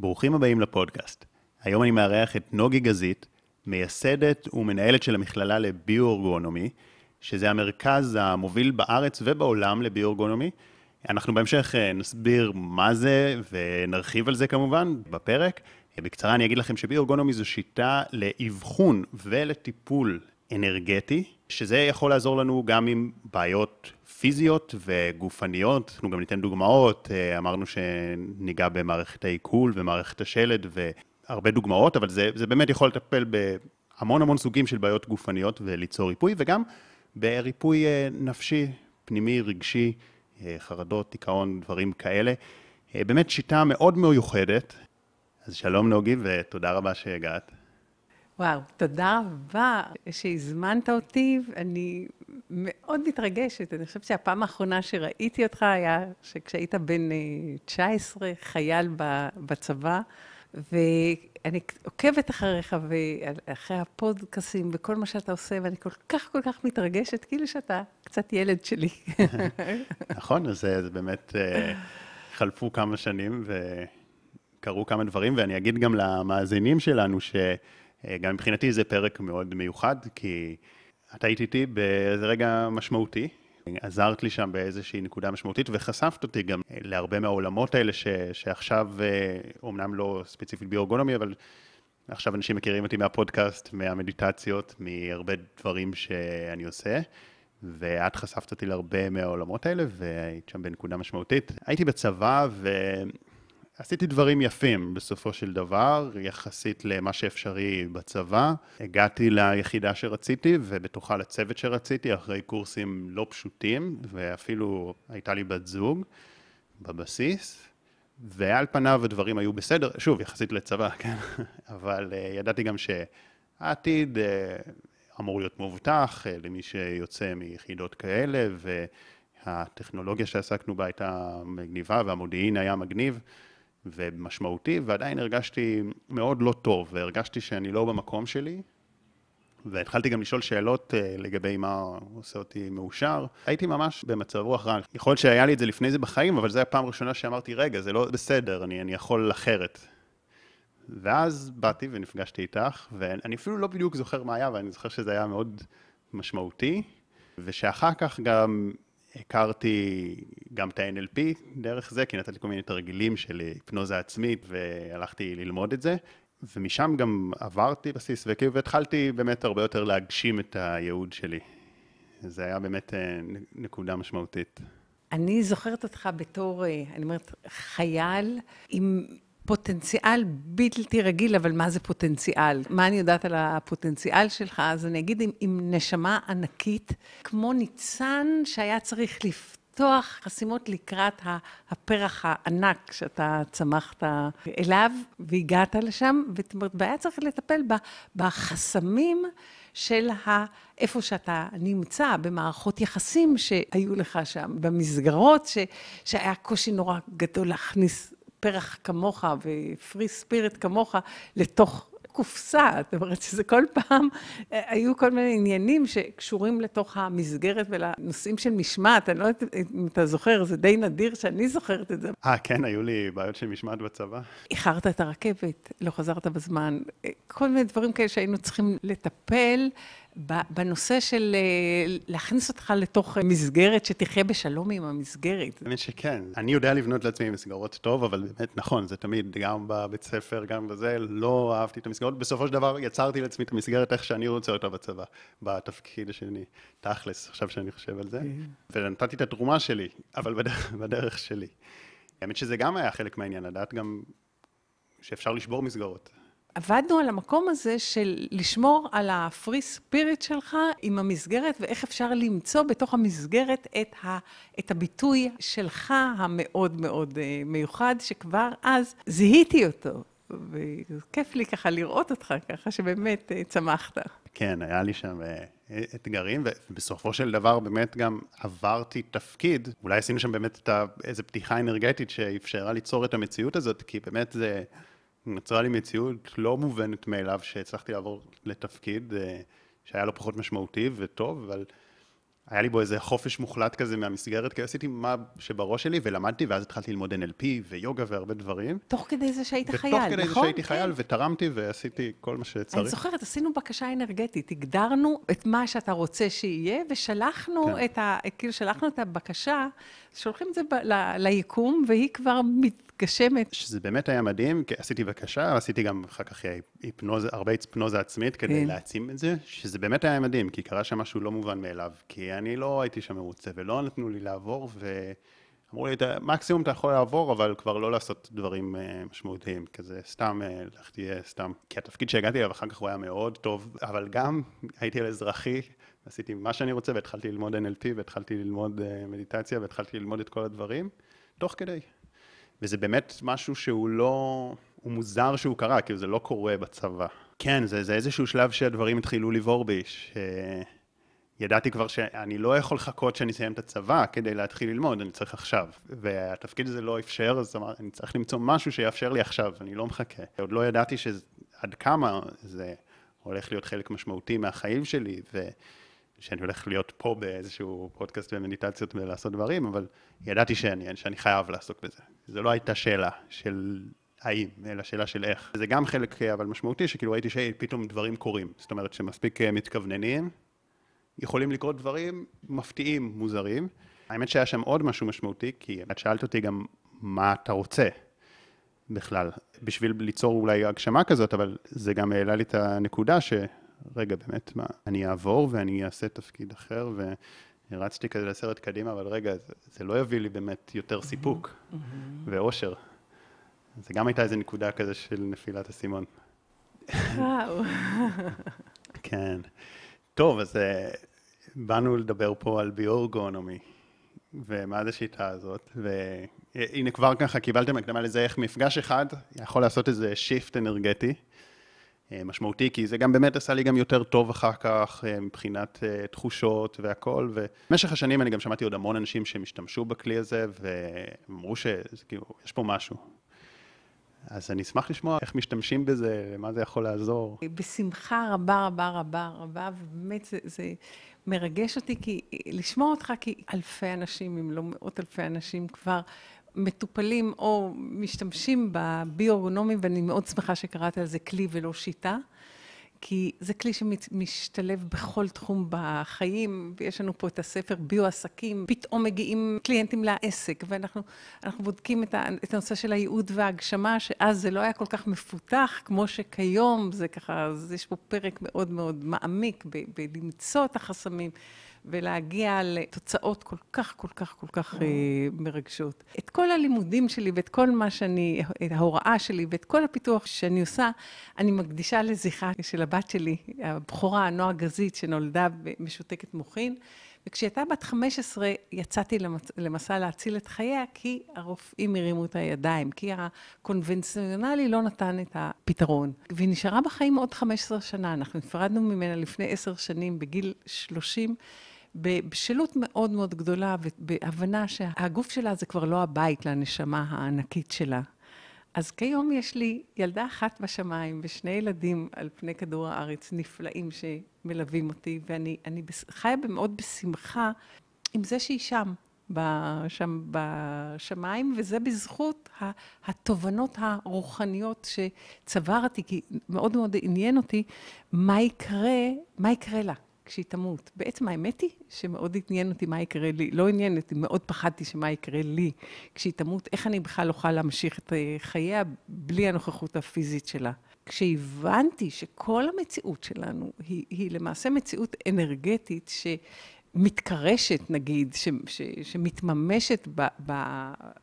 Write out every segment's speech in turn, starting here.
ברוכים הבאים לפודקאסט. היום אני מארח את נוגי גזית, מייסדת ומנהלת של המכללה לביו-אורגונומי, שזה המרכז המוביל בארץ ובעולם לביו-אורגונומי. אנחנו בהמשך אה, נסביר מה זה ונרחיב על זה כמובן בפרק. בקצרה אני אגיד לכם שביו-אורגונומי זו שיטה לאבחון ולטיפול אנרגטי, שזה יכול לעזור לנו גם עם בעיות פיזיות וגופניות. אנחנו גם ניתן דוגמאות, אה, אמרנו שניגע במערכת העיכול ומערכת השלד והרבה דוגמאות, אבל זה, זה באמת יכול לטפל בהמון המון סוגים של בעיות גופניות וליצור ריפוי, וגם בריפוי אה, נפשי, פנימי, רגשי, אה, חרדות, דיכאון, דברים כאלה. באמת שיטה מאוד מיוחדת. אז שלום נוגי ותודה רבה שהגעת. וואו, תודה רבה שהזמנת אותי. אני מאוד מתרגשת. אני חושבת שהפעם האחרונה שראיתי אותך היה שכשהיית בן 19, אה, חייל בצבא, ואני עוקבת אחריך ואחרי הפודקאסים וכל מה שאתה עושה, ואני כל כך כל כך מתרגשת, כאילו שאתה קצת ילד שלי. נכון, אז זה באמת, אה, חלפו כמה שנים וקרו כמה דברים, ואני אגיד גם למאזינים שלנו ש... אה, גם מבחינתי זה פרק מאוד מיוחד, כי את היית איתי באיזה רגע משמעותי, עזרת לי שם באיזושהי נקודה משמעותית, וחשפת אותי גם להרבה מהעולמות האלה ש, שעכשיו, אומנם אה, לא ספציפית ביורגונומי, אבל עכשיו אנשים מכירים אותי מהפודקאסט, מהמדיטציות, מהרבה דברים שאני עושה. ואת חשפת אותי להרבה מהעולמות האלה, והיית שם בנקודה משמעותית. הייתי בצבא, ו... עשיתי דברים יפים בסופו של דבר, יחסית למה שאפשרי בצבא. הגעתי ליחידה שרציתי, ובתוכה לצוות שרציתי, אחרי קורסים לא פשוטים, ואפילו הייתה לי בת זוג בבסיס, ועל פניו הדברים היו בסדר, שוב, יחסית לצבא, כן? אבל uh, ידעתי גם שהעתיד uh, אמור להיות מובטח uh, למי שיוצא מיחידות כאלה, והטכנולוגיה שעסקנו בה הייתה מגניבה, והמודיעין היה מגניב. ומשמעותי, ועדיין הרגשתי מאוד לא טוב, והרגשתי שאני לא במקום שלי, והתחלתי גם לשאול שאלות אה, לגבי מה עושה אותי מאושר. הייתי ממש במצב רוח רע. יכול להיות שהיה לי את זה לפני זה בחיים, אבל זו הייתה הפעם הראשונה שאמרתי, רגע, זה לא בסדר, אני, אני יכול אחרת. ואז באתי ונפגשתי איתך, ואני אפילו לא בדיוק זוכר מה היה, אבל אני זוכר שזה היה מאוד משמעותי, ושאחר כך גם הכרתי גם את ה-NLP דרך זה, כי נתתי כל מיני תרגילים של היפנוזה עצמית והלכתי ללמוד את זה, ומשם גם עברתי בסיס וכאילו והתחלתי באמת הרבה יותר להגשים את הייעוד שלי. זה היה באמת אה, נקודה משמעותית. אני זוכרת אותך בתור, אה, אני אומרת, חייל עם פוטנציאל בלתי רגיל, אבל מה זה פוטנציאל? מה אני יודעת על הפוטנציאל שלך? אז אני אגיד עם, עם נשמה ענקית, כמו ניצן שהיה צריך לפתוח חסימות לקראת הפרח הענק שאתה צמחת אליו והגעת לשם, והיה צריך לטפל בחסמים של ה... איפה שאתה נמצא, במערכות יחסים שהיו לך שם, במסגרות, ש, שהיה קושי נורא גדול להכניס פרח כמוך ופרי ספיריט כמוך לתוך קופסה, זאת אומרת שזה כל פעם, אה, היו כל מיני עניינים שקשורים לתוך המסגרת ולנושאים של משמעת, אני לא יודעת אם אתה זוכר, זה די נדיר שאני זוכרת את זה. אה, כן, היו לי בעיות של משמעת בצבא. איחרת את הרכבת, לא חזרת בזמן, אה, כל מיני דברים כאלה שהיינו צריכים לטפל. בנושא של אה, להכניס אותך לתוך מסגרת שתחיה בשלום עם המסגרת. האמת שכן. אני יודע לבנות לעצמי מסגרות טוב, אבל באמת נכון, זה תמיד, גם בבית ספר, גם בזה, לא אהבתי את המסגרות. בסופו של דבר יצרתי לעצמי את המסגרת איך שאני רוצה אותה בצבא, בתפקיד השני. תכלס, עכשיו שאני חושב על זה. כן. ונתתי את התרומה שלי, אבל בדרך, בדרך שלי. האמת שזה גם היה חלק מהעניין, לדעת גם שאפשר לשבור מסגרות. עבדנו על המקום הזה של לשמור על הפרי ספיריט שלך עם המסגרת, ואיך אפשר למצוא בתוך המסגרת את, ה, את הביטוי שלך המאוד מאוד אה, מיוחד, שכבר אז זיהיתי אותו. וכיף לי ככה לראות אותך, ככה שבאמת אה, צמחת. כן, היה לי שם אה, אתגרים, ובסופו של דבר באמת גם עברתי תפקיד. אולי עשינו שם באמת איזו פתיחה אנרגטית שאפשרה ליצור את המציאות הזאת, כי באמת זה... נוצרה לי מציאות לא מובנת מאליו שהצלחתי לעבור לתפקיד אה, שהיה לו פחות משמעותי וטוב, אבל היה לי בו איזה חופש מוחלט כזה מהמסגרת, כי עשיתי מה שבראש שלי ולמדתי, ואז התחלתי ללמוד NLP ויוגה והרבה דברים. תוך כדי זה שהיית חייל, ותוך נכון? כדי זה שהייתי חייל, ותרמתי ועשיתי כל מה שצריך. אני זוכרת, עשינו בקשה אנרגטית, הגדרנו את מה שאתה רוצה שיהיה, ושלחנו כן. את ה... כאילו, שלחנו את הבקשה, שולחים את זה ב, ל, ליקום, והיא כבר מתגשמת. שזה באמת היה מדהים, כי עשיתי בקשה, עשיתי גם אחר כך היפנוזה, הרבה היפנוזה עצמית כדי כן. להעצים את זה, שזה באמת היה מדהים, כי קרה שם משהו לא מובן מאליו, כי אני לא הייתי שם מרוצה, ולא נתנו לי לעבור, ואמרו לי, "אתה- מקסימום אתה יכול לעבור, אבל כבר לא לעשות דברים אה, משמעותיים, כזה סתם, אה, לך תהיה סתם. כי התפקיד שהגעתי אליו אחר כך הוא היה מאוד טוב, אבל גם הייתי על אזרחי, עשיתי מה שאני רוצה, והתחלתי ללמוד NLP, והתחלתי ללמוד אה, מדיטציה, והתחלתי ללמוד את כל הדברים, תוך כדי. וזה באמת משהו שהוא לא... הוא מוזר שהוא קרה, כאילו זה לא קורה בצבא. כן, זה, זה איזשהו שלב שהדברים התחילו לבעור בי, שידעתי כבר שאני לא יכול לחכות שאני אסיים את הצבא כדי להתחיל ללמוד, אני צריך עכשיו. והתפקיד הזה לא אפשר, אז אני צריך למצוא משהו שיאפשר לי עכשיו, אני לא מחכה. עוד לא ידעתי שעד כמה זה הולך להיות חלק משמעותי מהחיים שלי, ו... שאני הולך להיות פה באיזשהו פודקאסט ומדיטציות ולעשות דברים, אבל ידעתי שאני, שאני חייב לעסוק בזה. זו לא הייתה שאלה של האם, אלא שאלה של איך. זה גם חלק אבל משמעותי, שכאילו ראיתי שפתאום דברים קורים. זאת אומרת שמספיק אה, מתכווננים, יכולים לקרות דברים מפתיעים, מוזרים. האמת שהיה שם עוד משהו משמעותי, כי את שאלת אותי גם מה אתה רוצה בכלל, בשביל ליצור אולי הגשמה כזאת, אבל זה גם העלה לי את הנקודה ש... רגע, באמת, מה, אני אעבור ואני אעשה תפקיד אחר, והרצתי כזה לסרט קדימה, אבל רגע, זה, זה לא יביא לי באמת יותר סיפוק ואושר. זה גם הייתה איזו נקודה כזה של נפילת אסימון. וואו. כן. טוב, אז uh, באנו לדבר פה על ביורגונומי, ומה זה השיטה הזאת, והנה כבר ככה קיבלתם הקדמה לזה איך מפגש אחד יכול לעשות איזה שיפט אנרגטי. אה, משמעותי, כי זה גם באמת עשה לי גם יותר טוב אחר כך אה, מבחינת אה, תחושות והכל, ובמשך השנים אני גם שמעתי עוד המון אנשים שהם השתמשו בכלי הזה, ואמרו שכאילו, יש פה משהו. אז אני אשמח לשמוע איך משתמשים בזה, מה זה יכול לעזור. בשמחה רבה רבה רבה רבה, ובאמת זה, זה מרגש אותי, כי לשמוע אותך, כי אלפי אנשים, אם לא מאות אלפי אנשים כבר מטופלים או משתמשים בביו-ארגונומי, ואני מאוד שמחה שקראת על זה כלי ולא שיטה. כי זה כלי שמשתלב בכל תחום בחיים, ויש לנו פה את הספר ביו-עסקים, פתאום מגיעים קליינטים לעסק, ואנחנו בודקים את, ה, את הנושא של הייעוד וההגשמה, שאז זה לא היה כל כך מפותח, כמו שכיום, זה ככה, אז יש פה פרק מאוד מאוד מעמיק בלמצוא את החסמים. ולהגיע לתוצאות כל כך, כל כך, כל כך אה, מרגשות. את כל הלימודים שלי ואת כל מה שאני, את ההוראה שלי ואת כל הפיתוח שאני עושה, אני מקדישה לזכרה של הבת שלי, הבכורה, נועה גזית, שנולדה משותקת מוחין. וכשהייתה בת 15, יצאתי למס, למסע להציל את חייה, כי הרופאים הרימו את הידיים, כי הקונבנציונלי לא נתן את הפתרון. והיא נשארה בחיים עוד 15 שנה. אנחנו נפרדנו ממנה לפני 10 שנים, בגיל 30. בבשלות מאוד מאוד גדולה ובהבנה שהגוף שלה זה כבר לא הבית לנשמה הענקית שלה. אז כיום יש לי ילדה אחת בשמיים ושני ילדים על פני כדור הארץ נפלאים שמלווים אותי, ואני אני חיה מאוד בשמחה עם זה שהיא שם, בשם, בשמיים, וזה בזכות התובנות הרוחניות שצברתי, כי מאוד מאוד עניין אותי מה יקרה, מה יקרה לה. כשהיא תמות. בעצם האמת היא שמאוד עניין אותי מה יקרה לי, לא עניין אותי, מאוד פחדתי שמה יקרה לי כשהיא תמות, איך אני בכלל אוכל להמשיך את חייה בלי הנוכחות הפיזית שלה. כשהבנתי שכל המציאות שלנו היא, היא למעשה מציאות אנרגטית ש... מתקרשת, נגיד, ש, ש, שמתממשת ב, ב,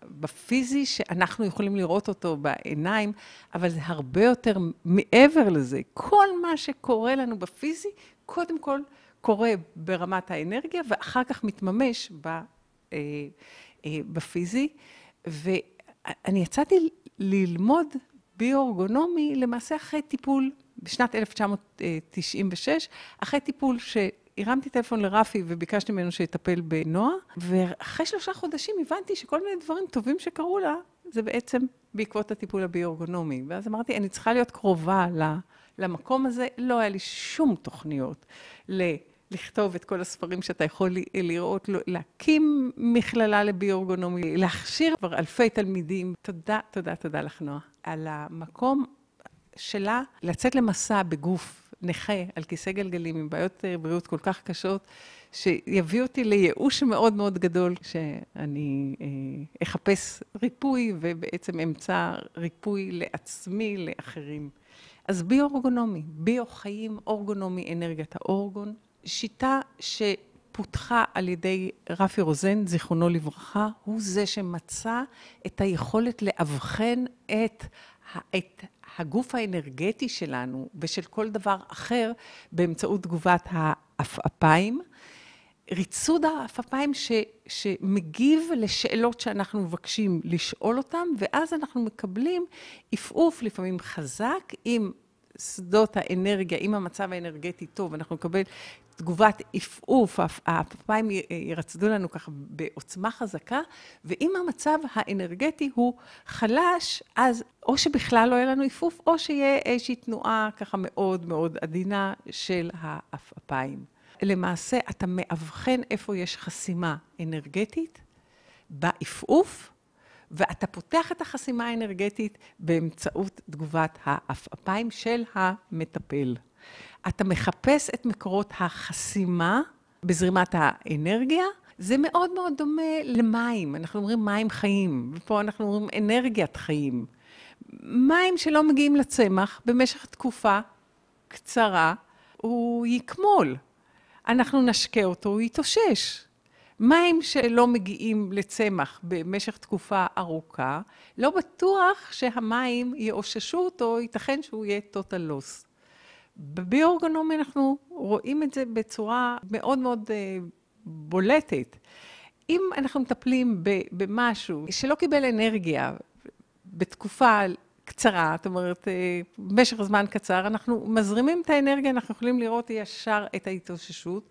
בפיזי, שאנחנו יכולים לראות אותו בעיניים, אבל זה הרבה יותר מעבר לזה. כל מה שקורה לנו בפיזי, קודם כל קורה ברמת האנרגיה, ואחר כך מתממש ב, אה, אה, בפיזי. ואני יצאתי ללמוד ביו-אורגונומי למעשה אחרי טיפול, בשנת 1996, אחרי טיפול ש... הרמתי טלפון לרפי וביקשתי ממנו שיטפל בנועה, ואחרי שלושה חודשים הבנתי שכל מיני דברים טובים שקרו לה, זה בעצם בעקבות הטיפול הביו-אורגונומי. ואז אמרתי, אני צריכה להיות קרובה למקום הזה, לא היה לי שום תוכניות לכתוב את כל הספרים שאתה יכול לראות, להקים מכללה לביו-אורגונומי, להכשיר כבר אלפי תלמידים. תודה, תודה, תודה לך, נועה, על המקום שלה לצאת למסע בגוף נכה, על כיסא גלגלים, עם בעיות אה, בריאות כל כך קשות, שיביא אותי לייאוש מאוד מאוד גדול, שאני אה, אחפש ריפוי ובעצם אמצא ריפוי לעצמי, לאחרים. אז ביו-אורגונומי, ביו-חיים אורגונומי, אנרגיית האורגון, שיטה שפותחה על ידי רפי רוזן, זיכרונו לברכה, הוא זה שמצא את היכולת לאבחן את, את הגוף האנרגטי שלנו ושל כל דבר אחר באמצעות תגובת העפעפיים. ריצוד העפעפיים ש, שמגיב לשאלות שאנחנו מבקשים לשאול אותם, ואז אנחנו מקבלים עפעוף לפעמים חזק עם שדות האנרגיה, אם המצב האנרגטי טוב, אנחנו נקבל תגובת עפעוף, העפעפיים ירצדו לנו ככה בעוצמה חזקה, ואם המצב האנרגטי הוא חלש, אז או שבכלל לא יהיה לנו עפעוף, או שיהיה איזושהי תנועה ככה מאוד מאוד עדינה של העפעפיים. למעשה, אתה מאבחן איפה יש חסימה אנרגטית בעפעוף, ואתה פותח את החסימה האנרגטית באמצעות תגובת העפעפיים של המטפל. אתה מחפש את מקורות החסימה בזרימת האנרגיה. זה מאוד מאוד דומה למים, אנחנו אומרים מים חיים, ופה אנחנו אומרים אנרגיית חיים. מים שלא מגיעים לצמח במשך תקופה קצרה, הוא יקמול. אנחנו נשקה אותו, הוא יתאושש. מים שלא מגיעים לצמח במשך תקופה ארוכה, לא בטוח שהמים יאוששו אותו, ייתכן שהוא יהיה total loss. בביו-אורגנומי אנחנו רואים את זה בצורה מאוד מאוד אה, בולטת. אם אנחנו מטפלים במשהו שלא קיבל אנרגיה בתקופה קצרה, זאת אומרת, אה, במשך זמן קצר, אנחנו מזרימים את האנרגיה, אנחנו יכולים לראות ישר את ההתאוששות,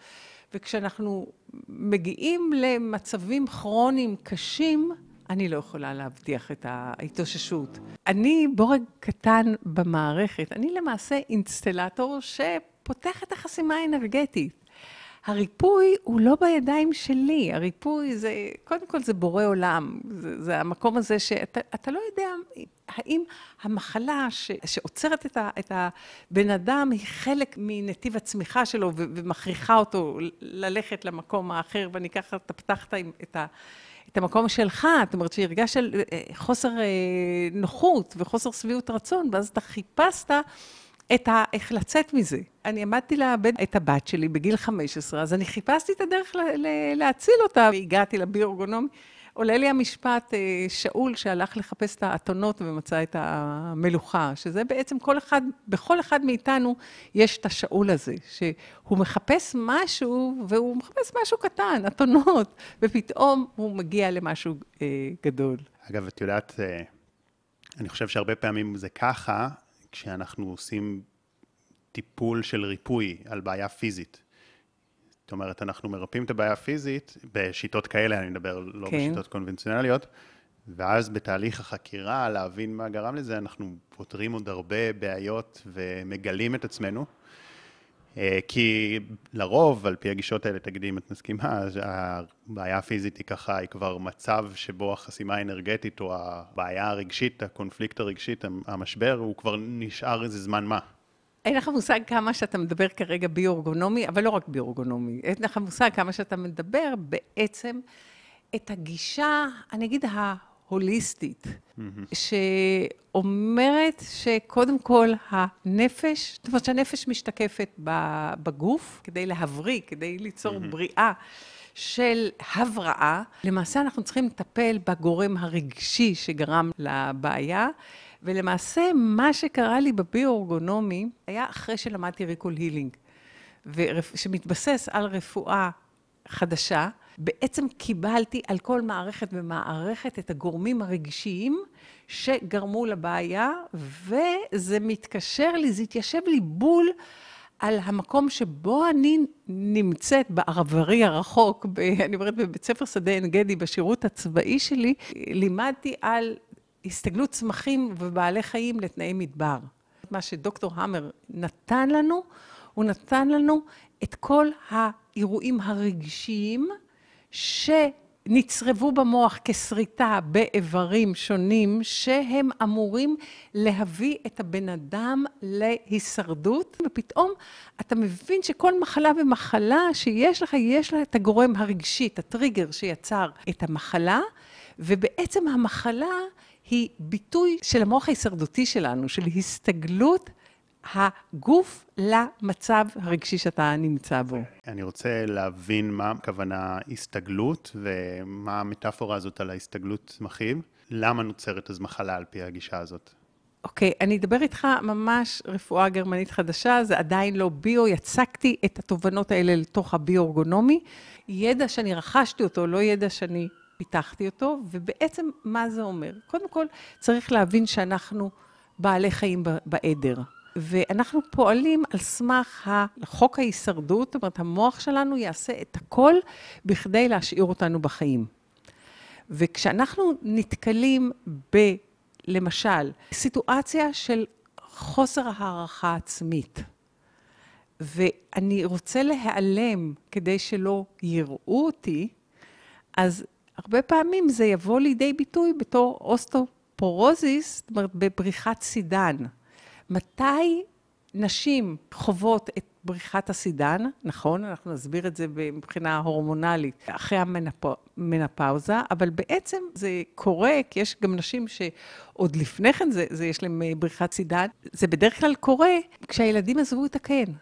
וכשאנחנו מגיעים למצבים כרוניים קשים, אני לא יכולה להבטיח את ההתאוששות. אני בורג קטן במערכת, אני למעשה אינסטלטור שפותח את החסימה האנרגטית. הריפוי הוא לא בידיים שלי, הריפוי זה, קודם כל זה בורא עולם, זה, זה המקום הזה שאתה לא יודע האם המחלה ש, שעוצרת את, ה, את הבן אדם היא חלק מנתיב הצמיחה שלו ו, ומכריחה אותו ללכת למקום האחר, ואני ככה, אתה פתחת את ה... את המקום שלך, זאת אומרת שהרגשת אה, חוסר אה, נוחות וחוסר שביעות רצון, ואז אתה חיפשת את ה... איך לצאת מזה. אני עמדתי לאבד את הבת שלי בגיל 15, אז אני חיפשתי את הדרך להציל אותה, והגעתי לביורגונומי. עולה לי המשפט, אה, שאול שהלך לחפש את האתונות ומצא את המלוכה, שזה בעצם כל אחד, בכל אחד מאיתנו יש את השאול הזה, שהוא מחפש משהו, והוא מחפש משהו קטן, אתונות, ופתאום הוא מגיע למשהו אה, גדול. אגב, את יודעת, אה, אני חושב שהרבה פעמים זה ככה, כשאנחנו עושים טיפול של ריפוי על בעיה פיזית. זאת אומרת, אנחנו מרפאים את הבעיה הפיזית בשיטות כאלה, אני מדבר לא כן. בשיטות קונבנציונליות, ואז בתהליך החקירה, להבין מה גרם לזה, אנחנו פותרים עוד הרבה בעיות ומגלים את עצמנו. אה, כי לרוב, על פי הגישות האלה, תגידי אם את מסכימה, הבעיה הפיזית היא ככה, היא כבר מצב שבו החסימה האנרגטית או הבעיה הרגשית, הקונפליקט הרגשית, המשבר, הוא כבר נשאר איזה זמן מה. אין לך מושג כמה שאתה מדבר כרגע ביו-אורגונומי, אבל לא רק ביו-אורגונומי, אין לך מושג כמה שאתה מדבר בעצם את הגישה, אני אגיד, ההוליסטית, mm-hmm. שאומרת שקודם כל הנפש, זאת אומרת שהנפש משתקפת בגוף כדי להבריא, כדי ליצור mm-hmm. בריאה. של הבראה, למעשה אנחנו צריכים לטפל בגורם הרגשי שגרם לבעיה, ולמעשה, מה שקרה לי בביו-אורגונומי היה אחרי שלמדתי ריקול הילינג, שמתבסס על רפואה חדשה. בעצם קיבלתי על כל מערכת ומערכת את הגורמים הרגשיים שגרמו לבעיה, וזה מתקשר לי, זה התיישב לי בול על המקום שבו אני נמצאת בעברי הרחוק, ב, אני אומרת בבית ספר שדה עין גדי, בשירות הצבאי שלי, לימדתי על הסתגלות צמחים ובעלי חיים לתנאי מדבר. מה שדוקטור המר נתן לנו, הוא נתן לנו את כל האירועים הרגשיים שנצרבו במוח כסריטה באיברים שונים, שהם אמורים להביא את הבן אדם להישרדות, ופתאום אתה מבין שכל מחלה ומחלה שיש לך, יש לה את הגורם הרגשי, את הטריגר שיצר את המחלה, ובעצם המחלה היא ביטוי של המוח ההישרדותי שלנו, של הסתגלות הגוף למצב הרגשי שאתה נמצא בו. אני רוצה להבין מה הכוונה הסתגלות ומה המטאפורה הזאת על ההסתגלות מכאיב. למה נוצרת אז מחלה על פי הגישה הזאת? אוקיי, okay, אני אדבר איתך ממש רפואה גרמנית חדשה, זה עדיין לא ביו, יצקתי את התובנות האלה לתוך הביו-אורגונומי. ידע שאני רכשתי אותו, לא ידע שאני פיתחתי אותו, ובעצם מה זה אומר? קודם כל, צריך להבין שאנחנו בעלי חיים בעדר. ואנחנו פועלים על סמך חוק ההישרדות, זאת אומרת, המוח שלנו יעשה את הכל בכדי להשאיר אותנו בחיים. וכשאנחנו נתקלים ב... למשל, סיטואציה של חוסר הערכה עצמית, ואני רוצה להיעלם כדי שלא יראו אותי, אז הרבה פעמים זה יבוא לידי ביטוי בתור אוסטופורוזיס, זאת אומרת, בבריחת סידן. מתי נשים חוות את בריחת הסידן, נכון, אנחנו נסביר את זה מבחינה הורמונלית, אחרי המנפאוזה, אבל בעצם זה קורה, כי יש גם נשים שעוד לפני כן זה, זה יש להם אה, בריחת סידן, זה בדרך כלל קורה כשהילדים עזבו את הקן.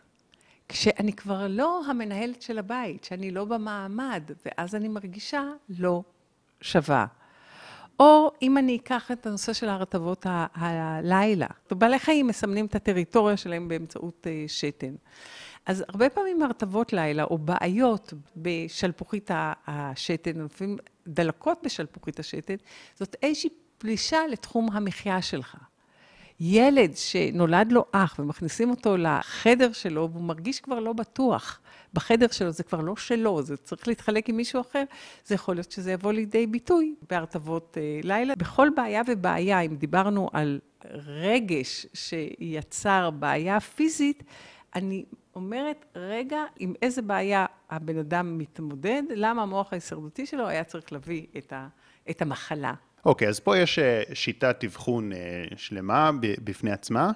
כשאני כבר לא המנהלת של הבית, שאני לא במעמד, ואז אני מרגישה לא שווה. או אם אני אקח את הנושא של הרטבות הלילה. בעלי חיים מסמנים את הטריטוריה שלהם באמצעות אה, שתן. אז הרבה פעמים הרטבות לילה, או בעיות בשלפוחית השתן, לפעמים דלקות בשלפוחית השתן, זאת איזושהי פלישה לתחום המחיה שלך. ילד שנולד לו אח ומכניסים אותו לחדר שלו, והוא מרגיש כבר לא בטוח. בחדר שלו זה כבר לא שלו, זה צריך להתחלק עם מישהו אחר, זה יכול להיות שזה יבוא לידי ביטוי בהרטבות אה, לילה. בכל בעיה ובעיה, אם דיברנו על רגש שיצר בעיה פיזית, אני אומרת, רגע, עם איזה בעיה הבן אדם מתמודד, למה המוח ההישרדותי שלו היה צריך להביא את, ה, את המחלה. אוקיי, okay, אז פה יש אה, שיטת אבחון אה, שלמה בפני עצמה.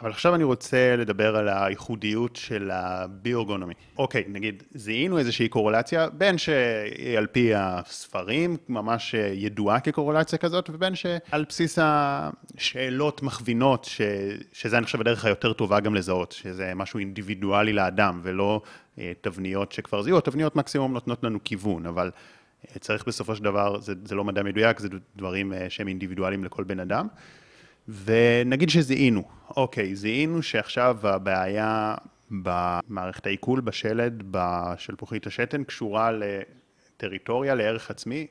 אבל עכשיו אני רוצה לדבר על הייחודיות של הביורגונומי. אוקיי, נגיד, זיהינו איזושהי קורלציה, בין שהיא על פי הספרים, ממש ידועה כקורלציה כזאת, ובין שעל בסיס השאלות מכווינות, ש... שזה אני חושב הדרך היותר טובה גם לזהות, שזה משהו אינדיבידואלי לאדם, ולא אה, תבניות שכבר זיהו, תבניות מקסימום נותנות לנו כיוון, אבל אה, צריך בסופו של דבר, זה, זה לא מדע מדויק, זה דברים אה, שהם אינדיבידואליים לכל בן אדם. ונגיד שזיהינו, אוקיי, זיהינו שעכשיו הבעיה במערכת העיכול, בשלד, בשלפוחית השתן, קשורה לטריטוריה, לערך עצמי,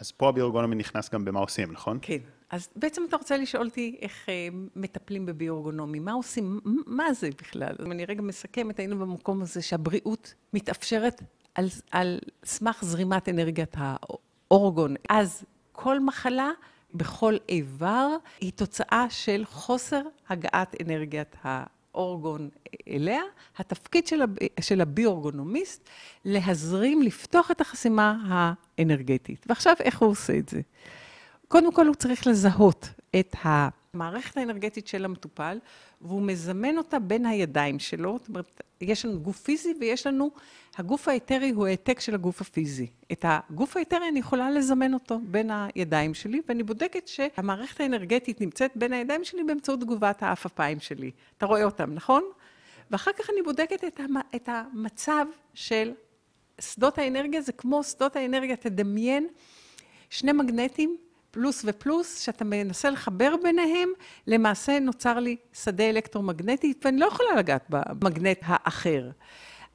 אז פה הביורגונומי נכנס גם במה עושים, נכון? כן. אז בעצם אתה רוצה לשאול אותי איך אה, מטפלים בביורגונומי, מה עושים, מה זה בכלל? אם אני רגע מסכמת, היינו במקום הזה שהבריאות מתאפשרת על, על סמך זרימת אנרגיית האורגון. אז כל מחלה בכל איבר היא תוצאה של חוסר הגעת אנרגיית האורגון אליה. התפקיד של, הב... של הביורגונומיסט להזרים, לפתוח את החסימה האנרגטית. ועכשיו, איך הוא עושה את זה? קודם כל, הוא צריך לזהות את המערכת האנרגטית של המטופל, והוא מזמן אותה בין הידיים שלו. זאת אומרת, יש לנו גוף פיזי ויש לנו, הגוף האתרי הוא העתק של הגוף הפיזי. את הגוף האתרי אני יכולה לזמן אותו בין הידיים שלי, ואני בודקת שהמערכת האנרגטית נמצאת בין הידיים שלי באמצעות תגובת האף אפיים שלי. אתה רואה אותם, נכון? ואחר כך אני בודקת את, המ, את המצב של שדות האנרגיה, זה כמו שדות האנרגיה, תדמיין שני מגנטים פלוס ופלוס, שאתה מנסה לחבר ביניהם, למעשה נוצר לי שדה אלקטרומגנטי, ואני לא יכולה לגעת במגנט האחר.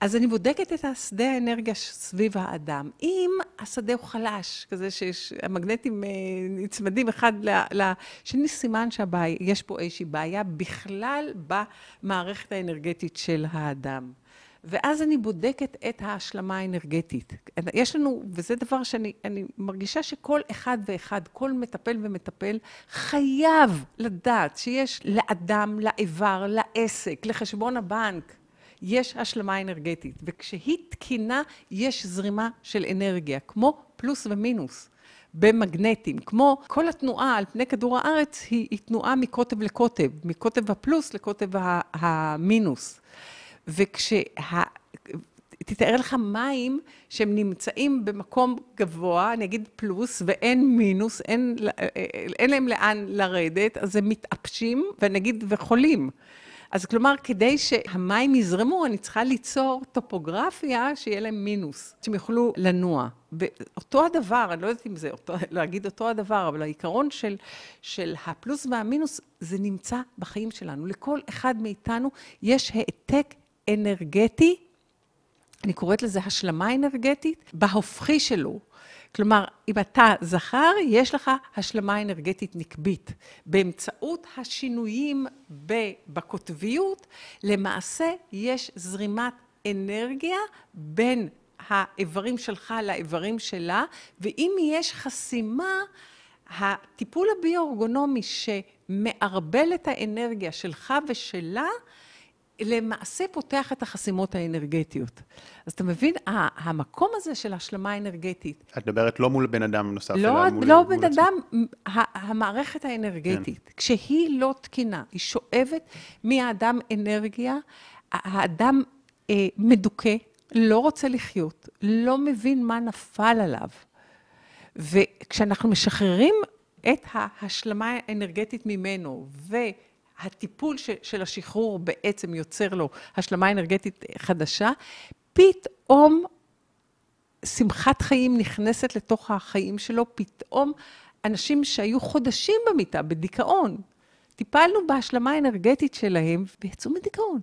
אז אני בודקת את השדה האנרגיה סביב האדם. אם השדה הוא חלש, כזה שהמגנטים אה, נצמדים אחד לשני, סימן שיש פה איזושהי בעיה בכלל במערכת האנרגטית של האדם. ואז אני בודקת את ההשלמה האנרגטית. יש לנו, וזה דבר שאני מרגישה שכל אחד ואחד, כל מטפל ומטפל, חייב לדעת שיש לאדם, לאיבר, לעסק, לחשבון הבנק, יש השלמה אנרגטית, וכשהיא תקינה, יש זרימה של אנרגיה, כמו פלוס ומינוס. במגנטים, כמו כל התנועה על פני כדור הארץ היא, היא תנועה מקוטב לקוטב, מקוטב הפלוס לקוטב המינוס. וכשה... תתאר לך מים שהם נמצאים במקום גבוה, אני אגיד פלוס, ואין מינוס, אין, אין להם לאן לרדת, אז הם מתאפשים, ונגיד, וחולים. אז כלומר, כדי שהמים יזרמו, אני צריכה ליצור טופוגרפיה שיהיה להם מינוס, שהם יוכלו לנוע. ואותו הדבר, אני לא יודעת אם זה אותו, להגיד אותו הדבר, אבל העיקרון של, של הפלוס והמינוס, זה נמצא בחיים שלנו. לכל אחד מאיתנו יש העתק אנרגטי, אני קוראת לזה השלמה אנרגטית, בהופכי שלו. כלומר, אם אתה זכר, יש לך השלמה אנרגטית נקבית. באמצעות השינויים בקוטביות, למעשה יש זרימת אנרגיה בין האיברים שלך לאיברים שלה, ואם יש חסימה, הטיפול הביו-אורגונומי שמערבל את האנרגיה שלך ושלה, למעשה פותח את החסימות האנרגטיות. אז אתה מבין, המקום הזה של השלמה אנרגטית... את מדברת לא מול בן אדם נוסף, לא, אלא מול... לא מול בן אדם, המערכת האנרגטית, כן. כשהיא לא תקינה, היא שואבת מהאדם אנרגיה, האדם אה, מדוכא, לא רוצה לחיות, לא מבין מה נפל עליו. וכשאנחנו משחררים את ההשלמה האנרגטית ממנו, ו... הטיפול ש, של השחרור בעצם יוצר לו השלמה אנרגטית חדשה, פתאום שמחת חיים נכנסת לתוך החיים שלו, פתאום אנשים שהיו חודשים במיטה, בדיכאון, טיפלנו בהשלמה האנרגטית שלהם ויצאו מדיכאון.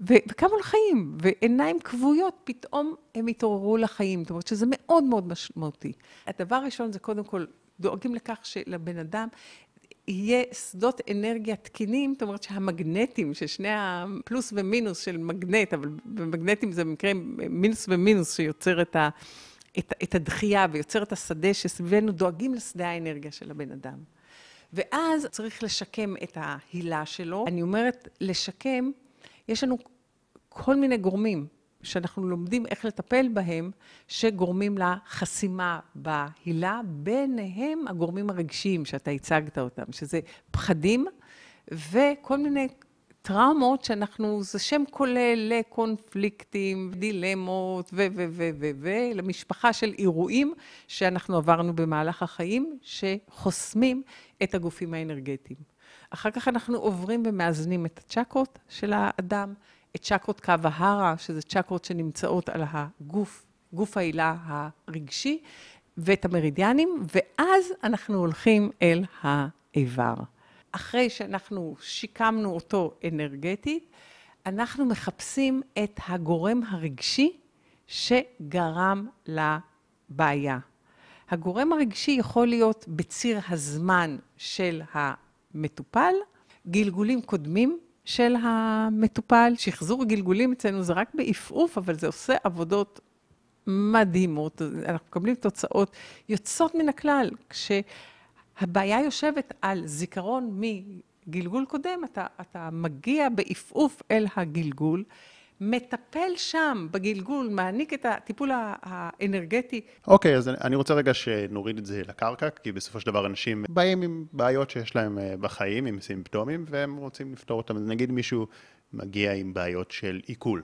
וקמו לחיים, ועיניים כבויות, פתאום הם התעוררו לחיים. זאת אומרת שזה מאוד מאוד משמעותי. הדבר הראשון זה קודם כל, דואגים לכך שלבן אדם יהיה שדות אנרגיה תקינים, זאת אומרת שהמגנטים, ששני הפלוס ומינוס של מגנט, אבל במגנטים זה במקרה מינוס ומינוס שיוצר את, ה, את, את הדחייה ויוצר את השדה שסביבנו, דואגים לשדה האנרגיה של הבן אדם. ואז צריך לשקם את ההילה שלו. אני אומרת, לשקם, יש לנו כל מיני גורמים. שאנחנו לומדים איך לטפל בהם, שגורמים לחסימה בהילה, ביניהם הגורמים הרגשיים שאתה הצגת אותם, שזה פחדים וכל מיני טראומות שאנחנו, זה שם כולל לקונפליקטים, דילמות ו... ו... ו... ו... ו... למשפחה של אירועים שאנחנו עברנו במהלך החיים, שחוסמים את הגופים האנרגטיים. אחר כך אנחנו עוברים ומאזנים את הצ'קרות של האדם. את צ'קרות קו ההרה, שזה צ'קרות שנמצאות על הגוף, גוף העילה הרגשי, ואת המרידיאנים, ואז אנחנו הולכים אל האיבר. אחרי שאנחנו שיקמנו אותו אנרגטית, אנחנו מחפשים את הגורם הרגשי שגרם לבעיה. הגורם הרגשי יכול להיות בציר הזמן של המטופל, גלגולים קודמים של המטופל. שחזור גלגולים אצלנו זה רק בעפעוף, אבל זה עושה עבודות מדהימות. אנחנו מקבלים תוצאות יוצאות מן הכלל. כשהבעיה יושבת על זיכרון מגלגול קודם, אתה, אתה מגיע בעפעוף אל הגלגול. מטפל שם בגלגול, מעניק את הטיפול האנרגטי. אוקיי, okay, אז אני רוצה רגע שנוריד את זה לקרקע, כי בסופו של דבר אנשים באים עם בעיות שיש להם אה, בחיים, עם סימפטומים, והם רוצים לפתור אותם. אז נגיד מישהו מגיע עם בעיות של עיכול,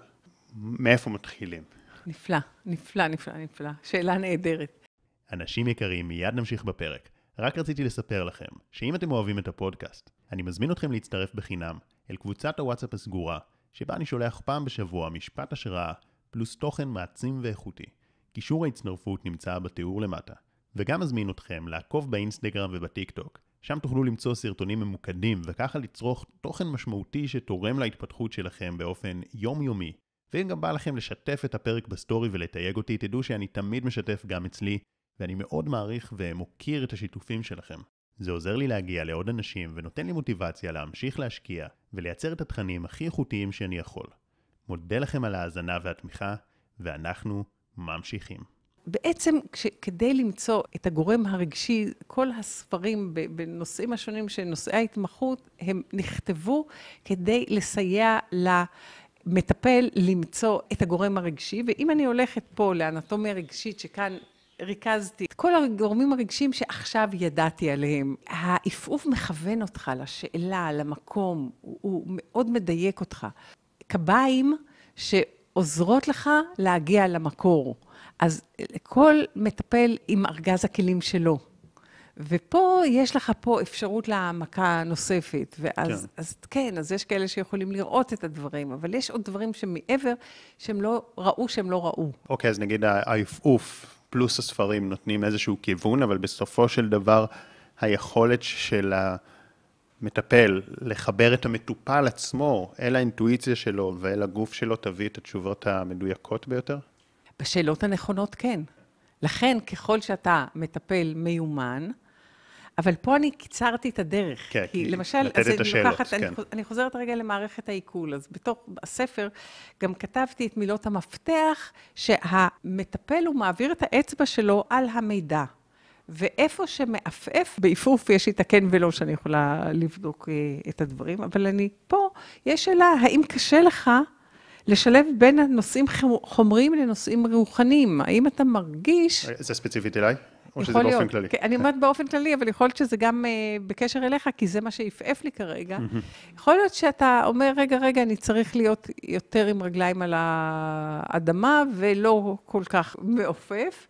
מאיפה מתחילים? נפלא, נפלא, נפלא, נפלא. שאלה נהדרת. אנשים יקרים, מיד נמשיך בפרק. רק רציתי לספר לכם, שאם אתם אוהבים את הפודקאסט, אני מזמין אתכם להצטרף בחינם אל קבוצת הוואטסאפ הסגורה, שבה אני שולח פעם בשבוע משפט השראה, פלוס תוכן מעצים ואיכותי. קישור ההצטרפות נמצא בתיאור למטה. וגם אזמין אתכם לעקוב באינסטגרם ובטיק טוק. שם תוכלו למצוא סרטונים ממוקדים, וככה לצרוך תוכן משמעותי שתורם להתפתחות שלכם באופן יומיומי. ואם גם בא לכם לשתף את הפרק בסטורי ולתייג אותי, תדעו שאני תמיד משתף גם אצלי, ואני מאוד מעריך ומוקיר את השיתופים שלכם. זה עוזר לי להגיע לעוד אנשים ונותן לי מוטיבציה להמשיך להשקיע ולייצר את התכנים הכי איכותיים שאני יכול. מודה לכם על ההאזנה והתמיכה, ואנחנו ממשיכים. בעצם כדי למצוא את הגורם הרגשי, כל הספרים בנושאים השונים של נושאי ההתמחות, הם נכתבו כדי לסייע המטפל למצוא את הגורם הרגשי, ואם אני הולכת פה לאנטומיה רגשית, שכאן ריכזתי את כל הגורמים הרגשיים שעכשיו ידעתי עליהם. העפעוף מכוון אותך לשאלה, למקום, הוא, הוא מאוד מדייק אותך. קביים שעוזרות לך להגיע למקור. אז כל מטפל עם ארגז הכלים שלו. ופה יש לך פה אפשרות להעמקה נוספת, ואז כן. אז כן, אז יש כאלה שיכולים לראות את הדברים, אבל יש עוד דברים שמעבר, שהם לא ראו שהם לא ראו. אוקיי, אז נגיד העפעוף פלוס הספרים נותנים איזשהו כיוון, אבל בסופו של דבר היכולת של המטפל לחבר את המטופל עצמו אל האינטואיציה שלו ואל הגוף שלו תביא את התשובות המדויקות ביותר? בשאלות הנכונות כן. לכן, ככל שאתה מטפל מיומן, אבל פה אני קיצרתי את הדרך. כן, כי למשל, לתת את השאלות, לוקחת, כן. אני, אני חוזרת רגע למערכת העיכול. אז בתוך הספר גם כתבתי את מילות המפתח, שהמטפל הוא מעביר את האצבע שלו על המידע. ואיפה שמעפעף, בעפעוף יש לי את הכן ולא שאני יכולה לבדוק אה, את הדברים, אבל אני פה, יש שאלה, האם קשה לך לשלב בין הנושאים חומריים לנושאים רוחניים? האם אתה מרגיש... זה ספציפית אליי? או שזה באופן להיות. כללי? כן, אני אומרת באופן כללי, אבל יכול להיות שזה גם uh, בקשר אליך, כי זה מה שעפעף לי כרגע. יכול להיות שאתה אומר, רגע, רגע, אני צריך להיות יותר עם רגליים על האדמה, ולא כל כך מעופף.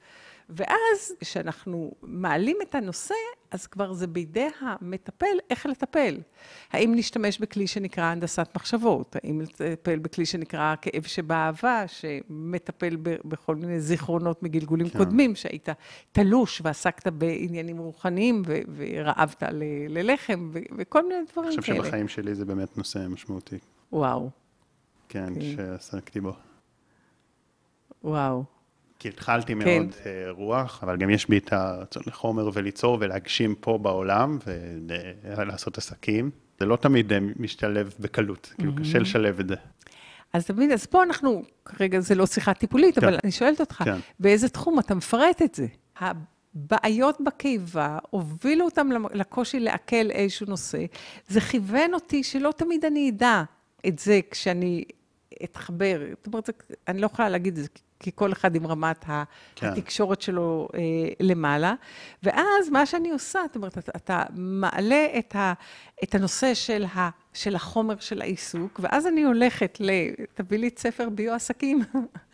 ואז, כשאנחנו מעלים את הנושא, אז כבר זה בידי המטפל איך לטפל. האם להשתמש בכלי שנקרא הנדסת מחשבות? האם לטפל בכלי שנקרא כאב שבאהבה, שמטפל בכל מיני זיכרונות מגלגולים כן. קודמים, שהיית תלוש ועסקת בעניינים רוחניים ו- ורעבת ל- ללחם ו- וכל מיני דברים כאלה. אני חושב שבחיים שלי זה באמת נושא משמעותי. וואו. כן, כן. שעסקתי בו. וואו. כי התחלתי כן. מאוד uh, רוח, אבל גם יש בי את הרצון לחומר וליצור ולהגשים פה בעולם ולעשות עסקים. זה לא תמיד uh, משתלב בקלות, mm-hmm. כאילו קשה לשלב את זה. אז תמיד, אז פה אנחנו, כרגע זה לא שיחה טיפולית, כן. אבל אני שואלת אותך, כן. באיזה תחום אתה מפרט את זה? הבעיות בקיבה הובילו אותם לקושי לעכל איזשהו נושא. זה כיוון אותי שלא תמיד אני אדע את זה כשאני אתחבר. זאת אומרת, אני לא יכולה להגיד את זה, כי כל אחד עם רמת כן. התקשורת שלו אה, למעלה. ואז מה שאני עושה, זאת אומרת, אתה, אתה מעלה את, ה, את הנושא של, ה, של החומר של העיסוק, ואז אני הולכת ל... תביא לי את ספר ביו-עסקים.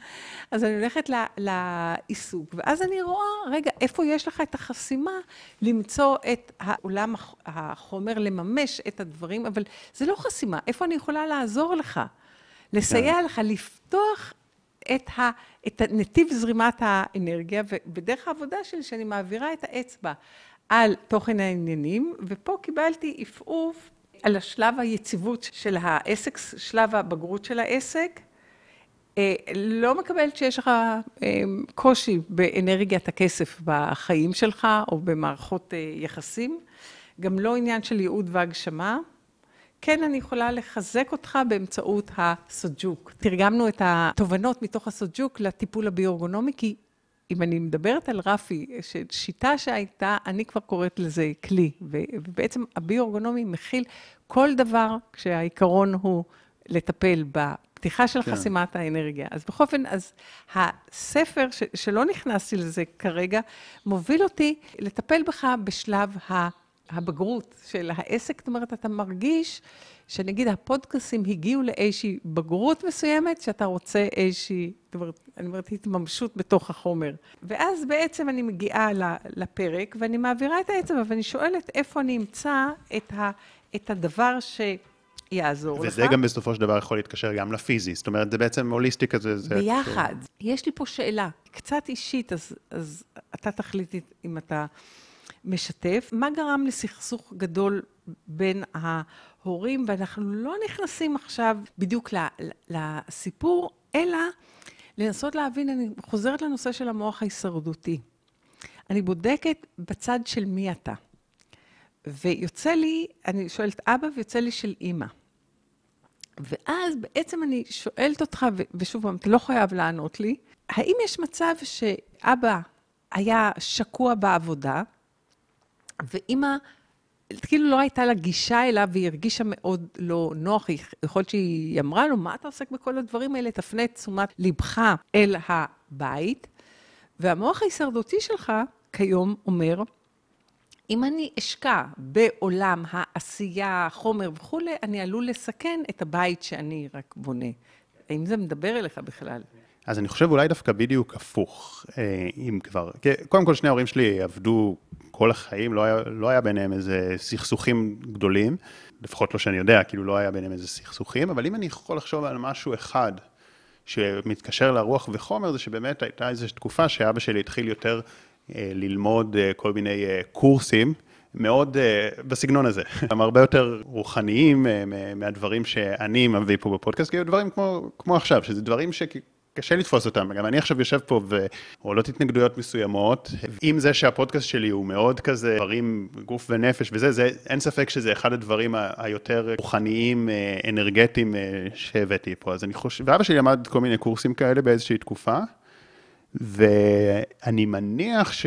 אז אני הולכת ל, לעיסוק, ואז אני רואה, רגע, איפה יש לך את החסימה למצוא את העולם החומר, לממש את הדברים, אבל זה לא חסימה, איפה אני יכולה לעזור לך? לסייע כן. לך לפתוח את, ה, את נתיב זרימת האנרגיה, ובדרך העבודה שלי, שאני מעבירה את האצבע על תוכן העניינים, ופה קיבלתי עפעוף על השלב היציבות של העסק, שלב הבגרות של העסק. אה, לא מקבלת שיש לך אה, קושי באנרגיית הכסף בחיים שלך, או במערכות אה, יחסים. גם לא עניין של ייעוד והגשמה. כן, אני יכולה לחזק אותך באמצעות הסוג'וק. תרגמנו את התובנות מתוך הסוג'וק לטיפול הביו-ארגונומי, כי אם אני מדברת על רפי, שיטה שהייתה, אני כבר קוראת לזה כלי, ובעצם הביו-ארגונומי מכיל כל דבר כשהעיקרון הוא לטפל בפתיחה של כן. חסימת האנרגיה. אז בכל אופן, אז הספר, ש, שלא נכנסתי לזה כרגע, מוביל אותי לטפל בך בשלב ה... הבגרות של העסק, זאת אומרת, אתה מרגיש שנגיד הפודקאסים הגיעו לאיזושהי בגרות מסוימת, שאתה רוצה איזושהי, זאת אומרת, אני אומרת, התממשות בתוך החומר. ואז בעצם אני מגיעה לפרק, ואני מעבירה את האצבע, ואני שואלת איפה אני אמצא את, ה, את הדבר ש... יעזור וזה לך. וזה גם בסופו של דבר יכול להתקשר גם לפיזי, זאת אומרת, זה בעצם הוליסטי כזה. זה... ביחד. יש לי פה שאלה, קצת אישית, אז, אז אתה תחליט אם אתה משתף. מה גרם לסכסוך גדול בין ההורים, ואנחנו לא נכנסים עכשיו בדיוק לסיפור, אלא לנסות להבין, אני חוזרת לנושא של המוח ההישרדותי. אני בודקת בצד של מי אתה. ויוצא לי, אני שואלת אבא, ויוצא לי של אימא. ואז בעצם אני שואלת אותך, ושוב פעם, אתה לא חייב לענות לי, האם יש מצב שאבא היה שקוע בעבודה, ואימא כאילו לא הייתה לה גישה אליו, והיא הרגישה מאוד לא נוח. יכול להיות שהיא אמרה לו, מה אתה עוסק בכל הדברים האלה? תפנה את תשומת לבך אל הבית. והמוח ההישרדותי שלך כיום אומר, אם אני אשקע בעולם העשייה, החומר וכולי, אני עלול לסכן את הבית שאני רק בונה. האם זה מדבר אליך בכלל? אז אני חושב אולי דווקא בדיוק הפוך, אה, אם כבר. קודם כל, שני ההורים שלי עבדו כל החיים, לא היה, לא היה ביניהם איזה סכסוכים גדולים, לפחות לא שאני יודע, כאילו לא היה ביניהם איזה סכסוכים, אבל אם אני יכול לחשוב על משהו אחד שמתקשר לרוח וחומר, זה שבאמת הייתה איזו תקופה שאבא שלי התחיל יותר אה, ללמוד אה, כל מיני קורסים. מאוד uh, בסגנון הזה. הם הרבה יותר רוחניים uh, מהדברים שאני מביא פה בפודקאסט, כאילו דברים כמו, כמו עכשיו, שזה דברים ש... קשה לתפוס אותם. גם אני עכשיו יושב פה ועולות התנגדויות מסוימות. עם זה שהפודקאסט שלי הוא מאוד כזה דברים, גוף ונפש וזה, זה, אין ספק שזה אחד הדברים היותר רוחניים, אה, אנרגטיים שהבאתי פה. אז אני חושב, ואבא שלי למד כל מיני קורסים כאלה באיזושהי תקופה, ואני מניח ש...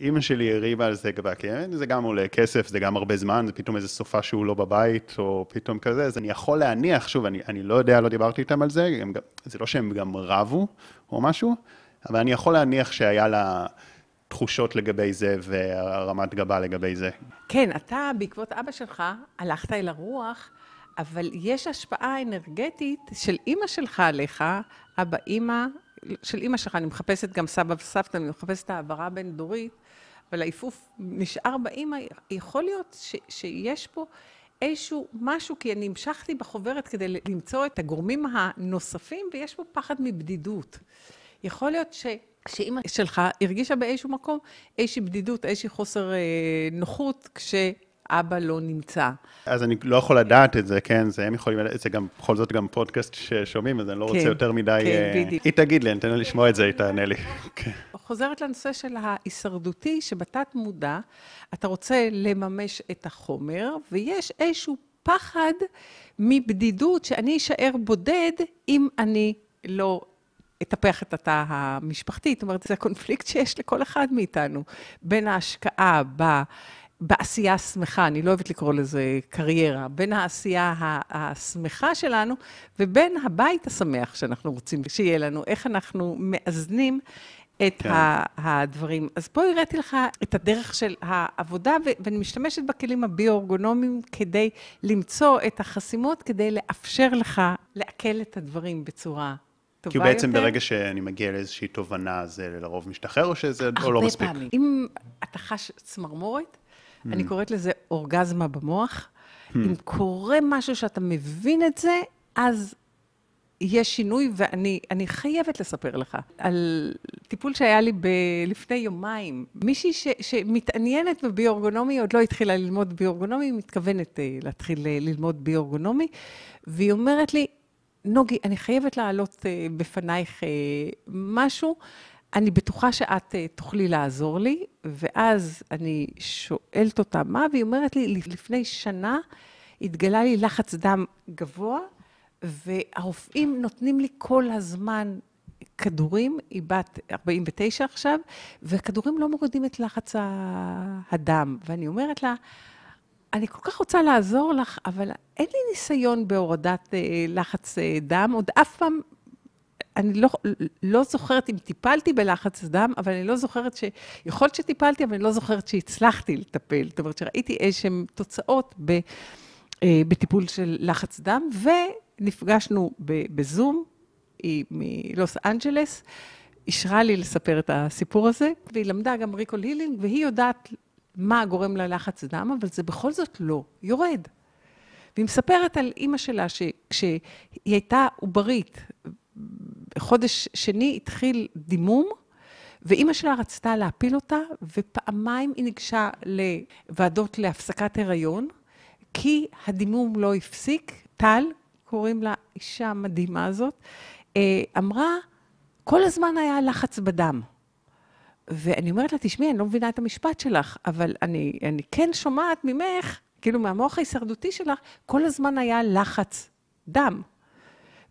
אימא שלי הריבה על זה כבר, כי זה גם עולה כסף, זה גם הרבה זמן, זה פתאום איזה סופה שהוא לא בבית, או פתאום כזה, אז אני יכול להניח, שוב, אני, אני לא יודע, לא דיברתי איתם על זה, הם, זה לא שהם גם רבו או משהו, אבל אני יכול להניח שהיה לה תחושות לגבי זה והרמת גבה לגבי זה. כן, אתה, בעקבות אבא שלך, הלכת אל הרוח, אבל יש השפעה אנרגטית של אימא שלך עליך, אבא, אימא, של אימא שלך, אני מחפשת גם סבא וסבתא, אני מחפשת העברה בין-דורית, אבל העיפוף נשאר באימא, יכול להיות ש, שיש פה איזשהו משהו, כי אני המשכתי בחוברת כדי למצוא את הגורמים הנוספים, ויש פה פחד מבדידות. יכול להיות ש... שאימא שלך הרגישה באיזשהו מקום איזושהי בדידות, איזושהי חוסר אה, נוחות, כש... אבא לא נמצא. אז אני לא יכול לדעת את זה, כן, זה הם יכולים, זה גם, בכל זאת גם פודקאסט ששומעים, אז אני לא כן, רוצה יותר מדי... כן, uh, בדיוק. היא תגיד לי, אני אתן לה לשמוע את זה, היא תענה לי. כן. חוזרת לנושא של ההישרדותי, שבתת מודע אתה רוצה לממש את החומר, ויש איזשהו פחד מבדידות, שאני אשאר בודד אם אני לא אטפח את התא המשפחתי. זאת אומרת, זה הקונפליקט שיש לכל אחד מאיתנו, בין ההשקעה ב... בעשייה השמחה, אני לא אוהבת לקרוא לזה קריירה, בין העשייה השמחה שלנו ובין הבית השמח שאנחנו רוצים שיהיה לנו, איך אנחנו מאזנים את כן. הדברים. אז פה הראיתי לך את הדרך של העבודה, ואני משתמשת בכלים הביו-אורגונומיים כדי למצוא את החסימות, כדי לאפשר לך לעכל את הדברים בצורה טובה יותר. כי בעצם ברגע שאני מגיע לאיזושהי תובנה, זה לרוב משתחרר, או שזה לא מספיק? הרבה פעמים. אם אתה חש צמרמורת, Mm. אני קוראת לזה אורגזמה במוח. Mm. אם קורה משהו שאתה מבין את זה, אז יש שינוי, ואני חייבת לספר לך על טיפול שהיה לי ב, לפני יומיים. מישהי ש, שמתעניינת בביורגונומי, עוד לא התחילה ללמוד ביורגונומי, היא מתכוונת uh, להתחיל uh, ללמוד ביורגונומי, והיא אומרת לי, נוגי, אני חייבת להעלות uh, בפנייך uh, משהו. אני בטוחה שאת uh, תוכלי לעזור לי, ואז אני שואלת אותה מה, והיא אומרת לי, לפני שנה התגלה לי לחץ דם גבוה, והרופאים נותנים לי כל הזמן כדורים, היא בת 49 עכשיו, וכדורים לא מורידים את לחץ הדם. ואני אומרת לה, אני כל כך רוצה לעזור לך, אבל אין לי ניסיון בהורדת uh, לחץ uh, דם, עוד אף פעם אני לא, לא זוכרת אם טיפלתי בלחץ דם, אבל אני לא זוכרת ש... יכול להיות שטיפלתי, אבל אני לא זוכרת שהצלחתי לטפל. זאת אומרת, שראיתי איזשהן תוצאות ב, אה, בטיפול של לחץ דם, ונפגשנו בזום, מלוס אנג'לס, אישרה לי לספר את הסיפור הזה, והיא למדה גם ריקול הילינג, והיא יודעת מה גורם ללחץ דם, אבל זה בכל זאת לא יורד. והיא מספרת על אימא שלה, שכשהיא הייתה עוברית, בחודש שני התחיל דימום, ואימא שלה רצתה להפיל אותה, ופעמיים היא ניגשה לוועדות להפסקת הריון, כי הדימום לא הפסיק. טל, קוראים לה אישה המדהימה הזאת, אה, אמרה, כל הזמן היה לחץ בדם. ואני אומרת לה, תשמעי, אני לא מבינה את המשפט שלך, אבל אני, אני כן שומעת ממך, כאילו מהמוח ההישרדותי שלך, כל הזמן היה לחץ דם.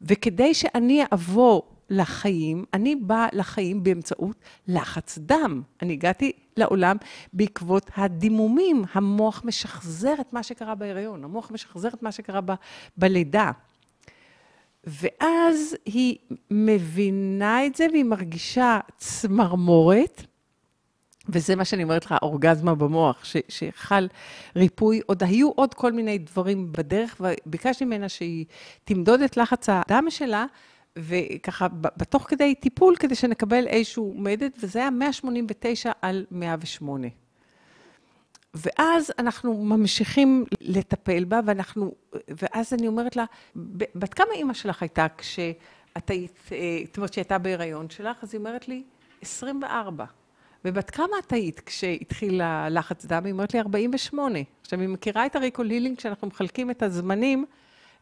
וכדי שאני אעבור לחיים, אני באה לחיים באמצעות לחץ דם. אני הגעתי לעולם בעקבות הדימומים. המוח משחזר את מה שקרה בהיריון, המוח משחזר את מה שקרה ב, בלידה. ואז היא מבינה את זה והיא מרגישה צמרמורת, וזה מה שאני אומרת לך, אורגזמה במוח, ש, שחל ריפוי. עוד היו עוד כל מיני דברים בדרך, וביקשתי ממנה שהיא תמדוד את לחץ הדם שלה, וככה, בתוך כדי טיפול, כדי שנקבל איזשהו מדד, וזה היה 189 על 108. ואז אנחנו ממשיכים לטפל בה, ואנחנו, ואז אני אומרת לה, בת כמה אימא שלך הייתה כשאת היית, אה, זאת אומרת שהיא הייתה בהיריון שלך? אז היא אומרת לי, 24. ובת כמה את היית כשהתחיל הלחץ דם? היא אומרת לי, 48. עכשיו, היא מכירה את הריקולילינג כשאנחנו מחלקים את הזמנים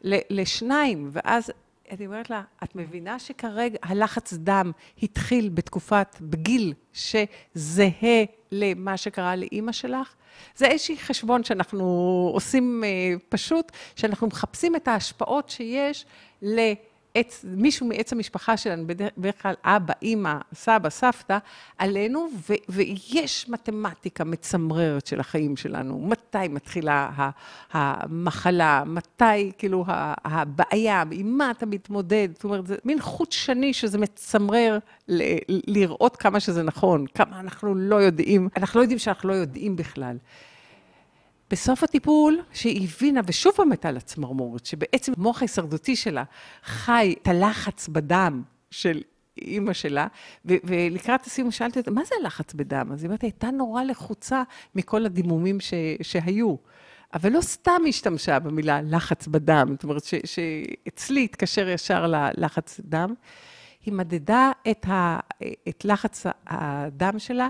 לשניים, ואז אני אומרת לה, את מבינה שכרגע הלחץ דם התחיל בתקופת, בגיל שזהה למה שקרה לאימא שלך? זה איזשהי חשבון שאנחנו עושים אה, פשוט, שאנחנו מחפשים את ההשפעות שיש ל... עץ, מישהו מעץ המשפחה שלנו, בדרך כלל אבא, אימא, סבא, סבתא, עלינו, ו, ויש מתמטיקה מצמררת של החיים שלנו. מתי מתחילה המחלה, מתי כאילו הבעיה, עם מה אתה מתמודד. זאת אומרת, זה מין חוט שני שזה מצמרר ל, לראות כמה שזה נכון, כמה אנחנו לא יודעים, אנחנו לא יודעים שאנחנו לא יודעים בכלל. בסוף הטיפול, שהיא הבינה, ושוב פעם הייתה לה צמרמורת, שבעצם המוח ההישרדותי שלה חי את הלחץ בדם של אימא שלה, ו- ולקראת הסיום שאלתי אותה, מה זה הלחץ בדם? אז היא אומרת, הייתה נורא לחוצה מכל הדימומים ש- שהיו. אבל לא סתם השתמשה במילה לחץ בדם, זאת אומרת, שאצלי התקשר ישר ללחץ דם. היא מדדה את, ה- את לחץ הדם שלה,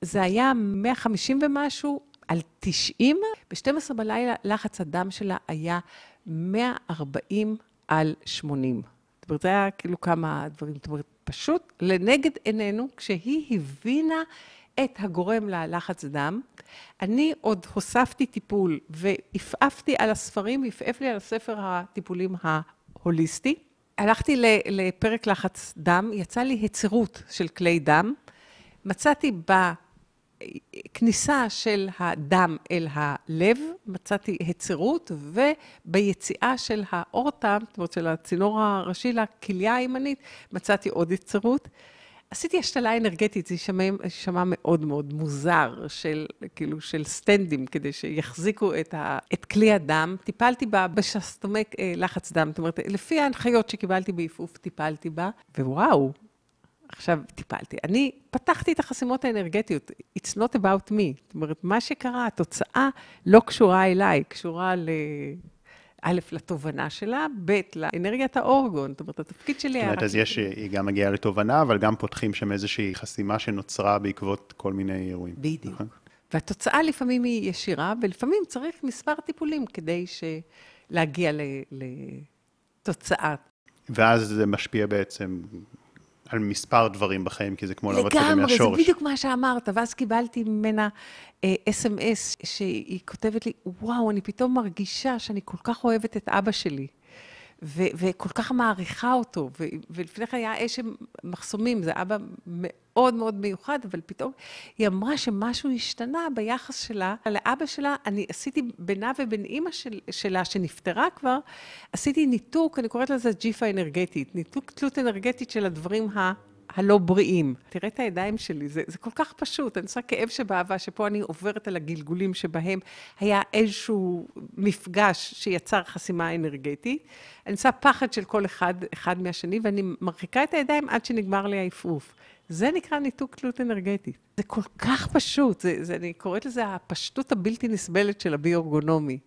זה היה 150 ומשהו על 90, ב-12 בלילה לחץ הדם שלה היה 140 על 80. זאת אומרת, זה היה כאילו כמה דברים, זאת אומרת, פשוט לנגד עינינו, כשהיא הבינה את הגורם ללחץ דם, אני עוד הוספתי טיפול ועפעפתי על הספרים, עפעף לי על הספר הטיפולים ההוליסטי. הלכתי לפרק לחץ דם, יצא לי היצרות של כלי דם. מצאתי ב... כניסה של הדם אל הלב, מצאתי היצרות, וביציאה של האורטה, זאת אומרת של הצינור הראשי לכליה הימנית, מצאתי עוד היצרות. עשיתי השתלה אנרגטית, זה יישמע מאוד מאוד מוזר, של, כאילו, של סטנדים, כדי שיחזיקו את, ה, את כלי הדם. טיפלתי בה בשסתומי אה, לחץ דם, זאת אומרת, לפי ההנחיות שקיבלתי בעפעוף, טיפלתי בה, ווואו, עכשיו טיפלתי. אני פתחתי את החסימות האנרגטיות, it's not about me. זאת אומרת, מה שקרה, התוצאה לא קשורה אליי, קשורה ל... א', לתובנה שלה, ב', לאנרגיית האורגון. זאת אומרת, התפקיד שלי היה... זאת אומרת, אז יש, היא גם מגיעה לתובנה, אבל גם פותחים שם איזושהי חסימה שנוצרה בעקבות כל מיני אירועים. בדיוק. נכון? והתוצאה לפעמים היא ישירה, ולפעמים צריך מספר טיפולים כדי להגיע לתוצאה. ואז זה משפיע בעצם על מספר דברים בחיים, כי זה כמו לעבוד כזה מהשורש. לגמרי, זה בדיוק מה שאמרת. ואז קיבלתי ממנה אס.אם.אס, אה, שהיא כותבת לי, וואו, אני פתאום מרגישה שאני כל כך אוהבת את אבא שלי. ו- וכל כך מעריכה אותו, ו- ולפני כן היה אש מחסומים, זה אבא מאוד מאוד מיוחד, אבל פתאום היא אמרה שמשהו השתנה ביחס שלה לאבא שלה. אני עשיתי בינה ובין אימא של, שלה, שנפטרה כבר, עשיתי ניתוק, אני קוראת לזה ג'יפה אנרגטית, ניתוק תלות אנרגטית של הדברים ה... הלא בריאים. תראה את הידיים שלי, זה, זה כל כך פשוט. אני עושה כאב שבאהבה, שפה אני עוברת על הגלגולים שבהם היה איזשהו מפגש שיצר חסימה אנרגטית. אני עושה פחד של כל אחד, אחד מהשני, ואני מרחיקה את הידיים עד שנגמר לי העפעוף. זה נקרא ניתוק תלות אנרגטית. זה כל כך פשוט, זה, זה, אני קוראת לזה הפשטות הבלתי נסבלת של הביו-אורגונומי.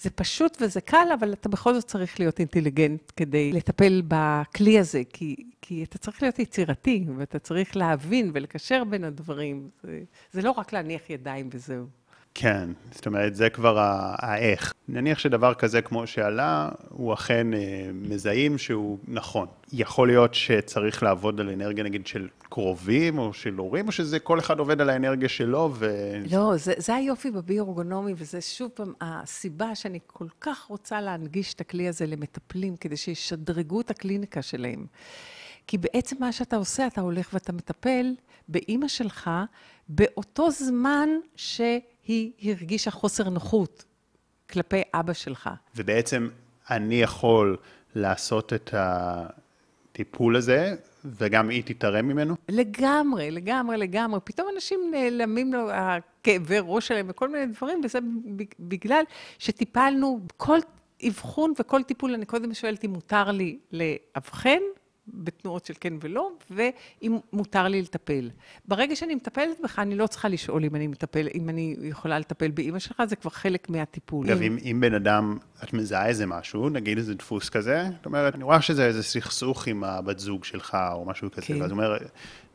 זה פשוט וזה קל, אבל אתה בכל זאת צריך להיות אינטליגנט כדי לטפל בכלי הזה, כי, כי אתה צריך להיות יצירתי, ואתה צריך להבין ולקשר בין הדברים. זה, זה לא רק להניח ידיים וזהו. כן, זאת אומרת, זה כבר האיך. נניח שדבר כזה כמו שעלה, הוא אכן אה, מזהים שהוא נכון. יכול להיות שצריך לעבוד על אנרגיה נגיד של קרובים או של הורים, או שזה כל אחד עובד על האנרגיה שלו ו... לא, זה, זה היופי בביו-אורגונומי, וזה שוב פעם הסיבה שאני כל כך רוצה להנגיש את הכלי הזה למטפלים, כדי שישדרגו את הקליניקה שלהם. כי בעצם מה שאתה עושה, אתה הולך ואתה מטפל באימא שלך באותו זמן שהיא הרגישה חוסר נוחות כלפי אבא שלך. ובעצם אני יכול לעשות את הטיפול הזה, וגם היא תתערם ממנו? לגמרי, לגמרי, לגמרי. פתאום אנשים נעלמים לו הכאבי ראש שלהם וכל מיני דברים, וזה בגלל שטיפלנו כל אבחון וכל טיפול, אני קודם שואלת אם מותר לי לאבחן, בתנועות של כן ולא, ואם מותר לי לטפל. ברגע שאני מטפלת בך, אני לא צריכה לשאול אם אני מטפל, אם אני יכולה לטפל באימא שלך, זה כבר חלק מהטיפול. אגב, אם, אם בן אדם, את מזהה איזה משהו, נגיד איזה דפוס כזה, זאת אומרת, אני רואה שזה איזה סכסוך עם הבת זוג שלך, או משהו כזה, כן. ואז אומר,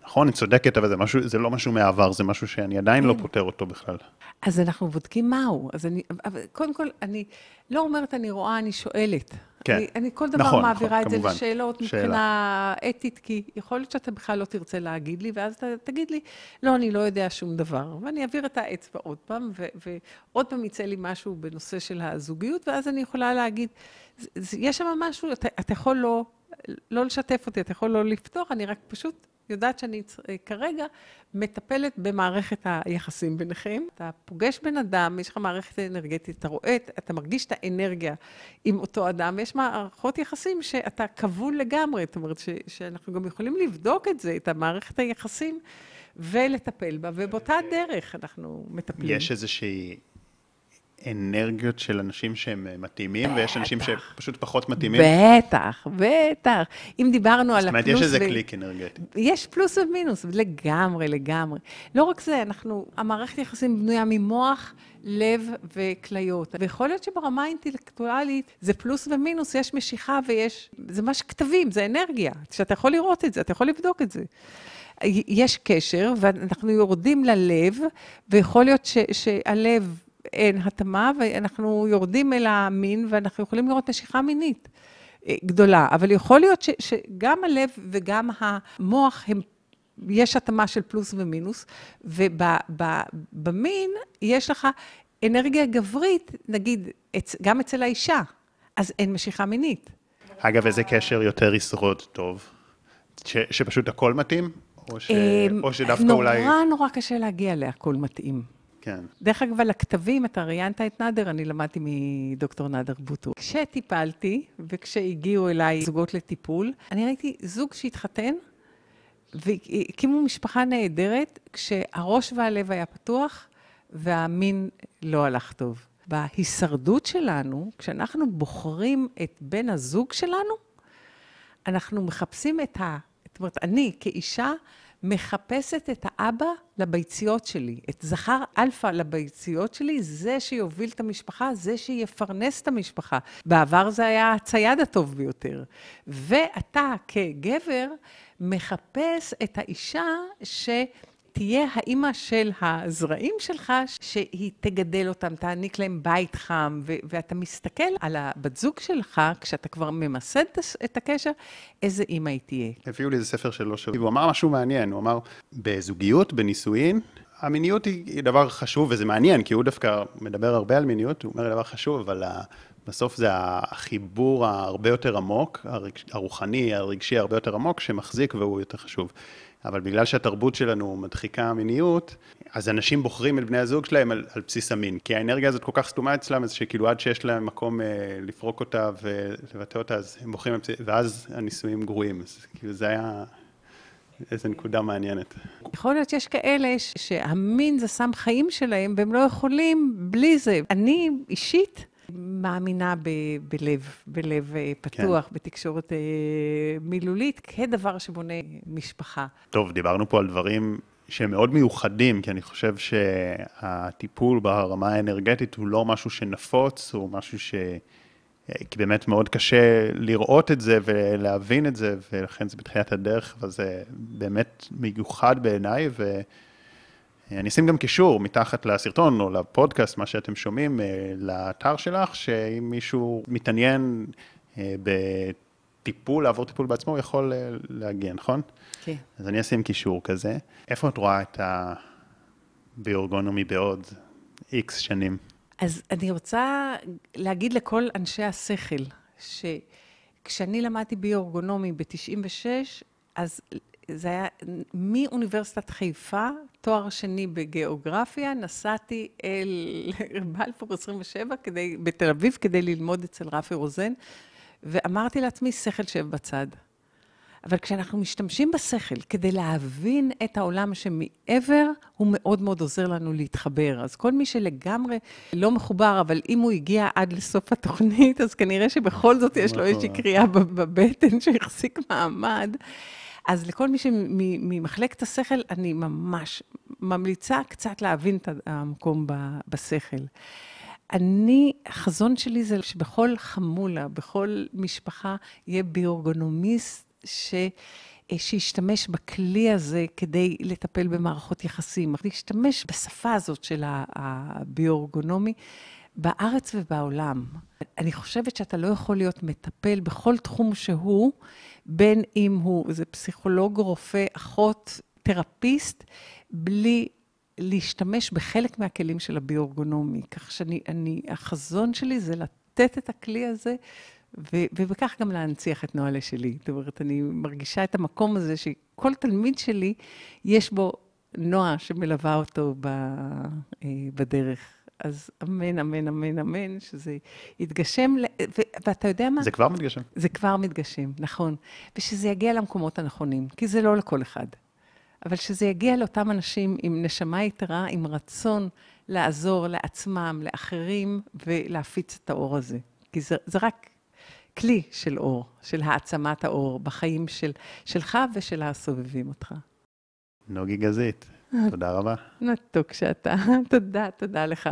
נכון, היא צודקת, אבל זה, משהו, זה לא משהו מהעבר, זה משהו שאני עדיין לא כן. לא פותר אותו בכלל. אז אנחנו בודקים מהו. אז אני, קודם כל, אני לא אומרת אני רואה, אני שואלת. כן. אני, אני כל דבר נכון, מעבירה נכון, את כמובן. זה לשאלות מבחינה אתית, כי יכול להיות שאתה בכלל לא תרצה להגיד לי, ואז אתה תגיד לי, לא, אני לא יודע שום דבר. ואני אעביר את האצבע עוד פעם, ו, ועוד פעם יצא לי משהו בנושא של הזוגיות, ואז אני יכולה להגיד, יש שם משהו, אתה, אתה יכול לא, לא לשתף אותי, אתה יכול לא לפתוח, אני רק פשוט יודעת שאני אה, כרגע מטפלת במערכת היחסים ביניכם. אתה פוגש בן אדם, יש לך מערכת אנרגטית, אתה רואה, אתה מרגיש את האנרגיה עם אותו אדם, ויש מערכות יחסים שאתה כבול לגמרי, זאת אומרת ש, שאנחנו גם יכולים לבדוק את זה, את המערכת היחסים, ולטפל בה, ובאותה דרך אנחנו מטפלים. יש איזושהי... אנרגיות של אנשים שהם אה, מתאימים, בטח. ויש אנשים שפשוט פחות מתאימים? בטח, בטח. אם דיברנו על הפלוס... זאת אומרת, יש איזה ו... קליק אנרגטי. יש פלוס ומינוס, לגמרי, לגמרי. לא רק זה, אנחנו, המערכת יחסים בנויה ממוח, לב וכליות. ויכול להיות שברמה האינטלקטואלית זה פלוס ומינוס, יש משיכה ויש... זה מה שכתבים, זה אנרגיה, שאתה יכול לראות את זה, אתה יכול לבדוק את זה. יש קשר, ואנחנו יורדים ללב, ויכול להיות ש, שהלב אין התאמה, ואנחנו יורדים אל המין, ואנחנו יכולים לראות משיכה מינית אה, גדולה. אבל יכול להיות ש, שגם הלב וגם המוח הם יש התאמה של פלוס ומינוס, ובמין יש לך אנרגיה גברית, נגיד, גם אצל האישה, אז אין משיכה מינית. אגב, איזה קשר יותר ישרוד טוב? ש, שפשוט הכל מתאים? או, ש, אמ, או שדווקא נורא אולי... נורא נורא קשה להגיע להכל מתאים. כן. דרך אגב, על הכתבים, אתה ראיינת את נאדר, אני למדתי מדוקטור נאדר בוטו. כשטיפלתי, וכשהגיעו אליי זוגות לטיפול, אני ראיתי זוג שהתחתן, והקימו משפחה נהדרת, כשהראש והלב היה פתוח, והמין לא הלך טוב. בהישרדות שלנו, כשאנחנו בוחרים את בן הזוג שלנו, אנחנו מחפשים את ה... זאת אומרת, אני כאישה מחפשת את האבא לביציות שלי, את זכר אלפא לביציות שלי, זה שיוביל את המשפחה, זה שיפרנס את המשפחה. בעבר זה היה הצייד הטוב ביותר. ואתה כגבר מחפש את האישה ש... תהיה האימא של הזרעים שלך, שהיא תגדל אותם, תעניק להם בית חם, ו- ואתה מסתכל על הבת זוג שלך, כשאתה כבר ממסד את הקשר, איזה אימא היא תהיה. הביאו לי איזה ספר שלו, והוא אמר משהו מעניין, הוא אמר, בזוגיות, בנישואין, המיניות היא, דבר חשוב, וזה מעניין, כי הוא דווקא מדבר הרבה על מיניות, הוא אומר דבר חשוב, אבל בסוף זה החיבור הרבה יותר עמוק, הרוחני, הרגשי הרבה יותר עמוק, שמחזיק והוא יותר חשוב. אבל בגלל שהתרבות שלנו מדחיקה מיניות, אז אנשים בוחרים את בני הזוג שלהם על, על בסיס המין. כי האנרגיה הזאת כל כך סתומה אצלם, אז שכאילו עד שיש להם מקום אה, לפרוק אותה ולבטא אותה, אז הם בוחרים, ואז הנישואים גרועים. אז כאילו זה היה איזו נקודה מעניינת. יכול להיות שיש כאלה שהמין זה סם חיים שלהם, והם לא יכולים בלי זה. אני אישית, מאמינה ב, בלב, בלב אה, פתוח, כן. בתקשורת אה, מילולית, כדבר שבונה משפחה. טוב, דיברנו פה על דברים שהם מאוד מיוחדים, כי אני חושב שהטיפול ברמה האנרגטית הוא לא משהו שנפוץ, הוא משהו ש... כי באמת מאוד קשה לראות את זה ולהבין את זה, ולכן זה בתחילת הדרך, אבל זה באמת מיוחד בעיניי, ו... אני אשים גם קישור מתחת לסרטון או לפודקאסט, מה שאתם שומעים, אה, לאתר שלך, שאם מישהו מתעניין אה, בטיפול, לעבור טיפול בעצמו, הוא יכול אה, להגיע, נכון? כן. אז אני אשים קישור כזה. איפה את רואה את הביורגונומי בעוד איקס שנים? אז אני רוצה להגיד לכל אנשי השכל, שכשאני למדתי ביורגונומי ב-96, אז זה היה מאוניברסיטת חיפה, תואר שני בגיאוגרפיה, נסעתי אל בלפור 27 כדי, בתל אביב כדי ללמוד אצל רפי רוזן, ואמרתי לעצמי, שכל שב בצד. אבל כשאנחנו משתמשים בשכל כדי להבין את העולם שמעבר, הוא מאוד מאוד עוזר לנו להתחבר. אז כל מי שלגמרי לא מחובר, אבל אם הוא הגיע עד לסוף התוכנית, אז כנראה שבכל זאת יש לו. איזושהי קריאה בבטן שהחזיק מעמד. אז לכל מי שממחלקת השכל, אני ממש ממליצה קצת להבין את המקום בשכל. אני, החזון שלי זה שבכל חמולה, בכל משפחה, יהיה ביורגונומיסט ש... שישתמש בכלי הזה כדי לטפל במערכות יחסים, להשתמש בשפה הזאת של הביורגונומי בארץ ובעולם. אני חושבת שאתה לא יכול להיות מטפל בכל תחום שהוא, בין אם הוא איזה פסיכולוג, רופא, אחות, תרפיסט, בלי להשתמש בחלק מהכלים של הביורגונומי. כך שאני, אני, החזון שלי זה לתת את הכלי הזה, ו, ובכך גם להנציח את נוהלה שלי. זאת אומרת, אני מרגישה את המקום הזה שכל תלמיד שלי, יש בו נועה שמלווה אותו ב, אה, בדרך. אז אמן, אמן, אמן, אמן, שזה יתגשם, ו, ואתה יודע מה? זה כבר מתגשם. זה כבר מתגשם, נכון. ושזה יגיע למקומות הנכונים, כי זה לא לכל אחד. אבל שזה יגיע לאותם אנשים עם נשמה יתרה, עם רצון לעזור לעצמם, לאחרים, ולהפיץ את האור הזה. כי זה, זה רק כלי של אור, של העצמת האור בחיים של, שלך ושל הסובבים אותך. נוגי גזית, תודה רבה. מתוק שאתה. תודה, תודה לך.